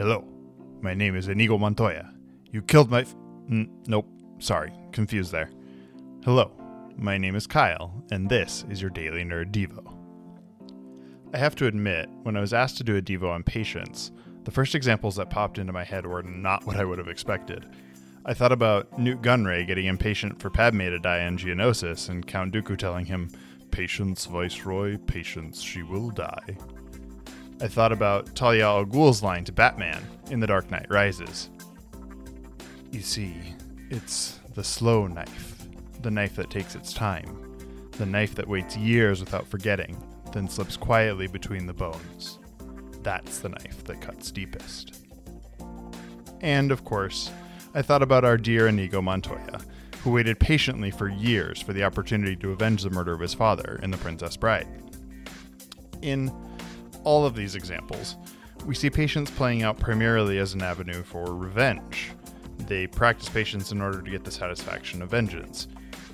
Hello, my name is Inigo Montoya. You killed my. F- N- nope, sorry, confused there. Hello, my name is Kyle, and this is your Daily Nerd Devo. I have to admit, when I was asked to do a Devo on patience, the first examples that popped into my head were not what I would have expected. I thought about Nute Gunray getting impatient for Padme to die in Geonosis, and Count Dooku telling him, Patience, Viceroy, patience, she will die. I thought about Talia al Ghul's line to Batman in The Dark Knight Rises. You see, it's the slow knife, the knife that takes its time, the knife that waits years without forgetting, then slips quietly between the bones. That's the knife that cuts deepest. And, of course, I thought about our dear Inigo Montoya, who waited patiently for years for the opportunity to avenge the murder of his father in The Princess Bride. In all of these examples, we see patience playing out primarily as an avenue for revenge. They practice patience in order to get the satisfaction of vengeance.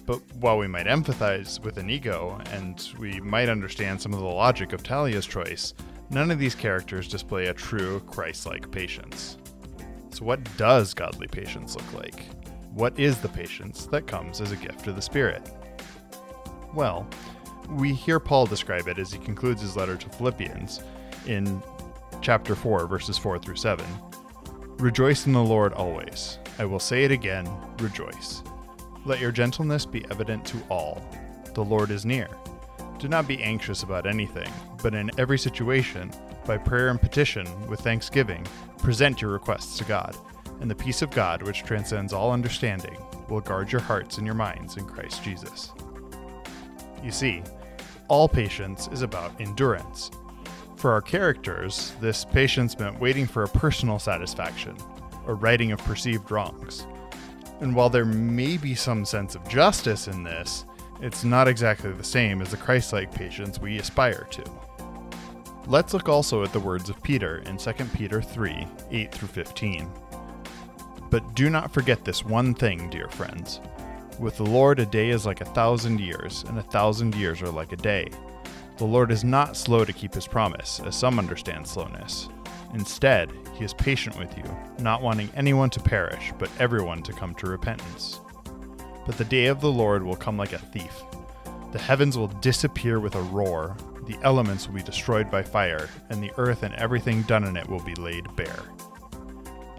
But while we might empathize with Inigo, and we might understand some of the logic of Talia's choice, none of these characters display a true Christ like patience. So, what does godly patience look like? What is the patience that comes as a gift of the Spirit? Well, we hear Paul describe it as he concludes his letter to Philippians in chapter 4, verses 4 through 7. Rejoice in the Lord always. I will say it again, rejoice. Let your gentleness be evident to all. The Lord is near. Do not be anxious about anything, but in every situation, by prayer and petition, with thanksgiving, present your requests to God, and the peace of God, which transcends all understanding, will guard your hearts and your minds in Christ Jesus. You see, all patience is about endurance. For our characters, this patience meant waiting for a personal satisfaction, or righting of perceived wrongs. And while there may be some sense of justice in this, it's not exactly the same as the Christ like patience we aspire to. Let's look also at the words of Peter in 2 Peter 3 8 through 15. But do not forget this one thing, dear friends. With the Lord, a day is like a thousand years, and a thousand years are like a day. The Lord is not slow to keep his promise, as some understand slowness. Instead, he is patient with you, not wanting anyone to perish, but everyone to come to repentance. But the day of the Lord will come like a thief. The heavens will disappear with a roar, the elements will be destroyed by fire, and the earth and everything done in it will be laid bare.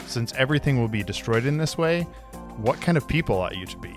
Since everything will be destroyed in this way, what kind of people ought you to be?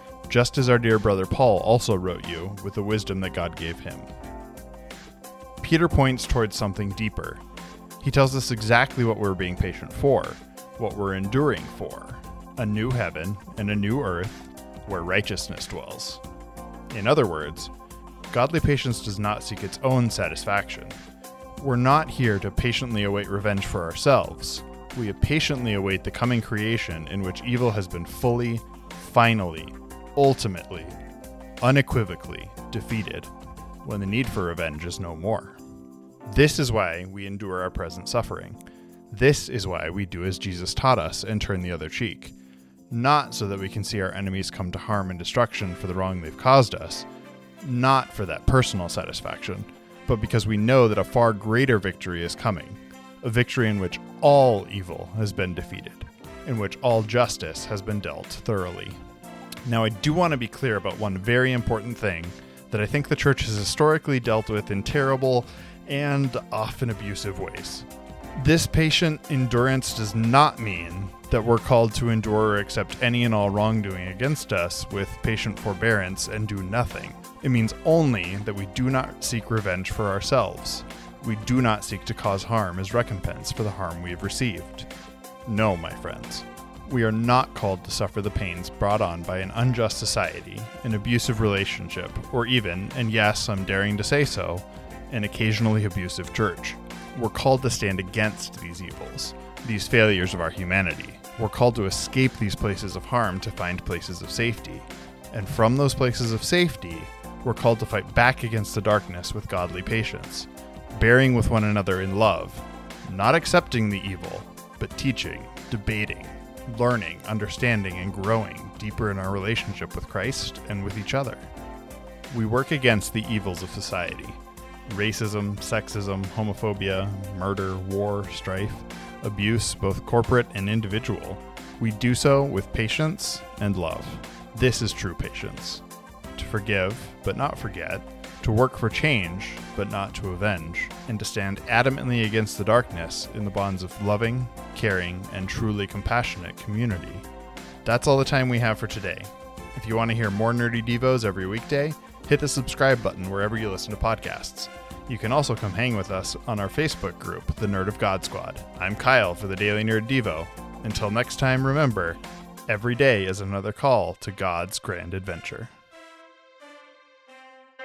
just as our dear brother Paul also wrote you with the wisdom that God gave him. Peter points towards something deeper. He tells us exactly what we're being patient for, what we're enduring for a new heaven and a new earth where righteousness dwells. In other words, godly patience does not seek its own satisfaction. We're not here to patiently await revenge for ourselves. We patiently await the coming creation in which evil has been fully, finally, ultimately, unequivocally defeated, when the need for revenge is no more. This is why we endure our present suffering. This is why we do as Jesus taught us and turn the other cheek. Not so that we can see our enemies come to harm and destruction for the wrong they've caused us, not for that personal satisfaction, but because we know that a far greater victory is coming, a victory in which all evil has been defeated, in which all justice has been dealt thoroughly. Now, I do want to be clear about one very important thing that I think the church has historically dealt with in terrible and often abusive ways. This patient endurance does not mean that we're called to endure or accept any and all wrongdoing against us with patient forbearance and do nothing. It means only that we do not seek revenge for ourselves. We do not seek to cause harm as recompense for the harm we have received. No, my friends. We are not called to suffer the pains brought on by an unjust society, an abusive relationship, or even, and yes, I'm daring to say so, an occasionally abusive church. We're called to stand against these evils, these failures of our humanity. We're called to escape these places of harm to find places of safety. And from those places of safety, we're called to fight back against the darkness with godly patience, bearing with one another in love, not accepting the evil, but teaching, debating, learning, understanding, and growing deeper in our relationship with Christ and with each other. We work against the evils of society racism, sexism, homophobia, murder, war, strife, abuse, both corporate and individual. We do so with patience and love. This is true patience. To forgive, but not forget, to work for change, but not to avenge, and to stand adamantly against the darkness in the bonds of loving, caring, and truly compassionate community. That's all the time we have for today. If you want to hear more Nerdy Devos every weekday, hit the subscribe button wherever you listen to podcasts. You can also come hang with us on our Facebook group, the Nerd of God Squad. I'm Kyle for the Daily Nerd Devo. Until next time, remember every day is another call to God's grand adventure.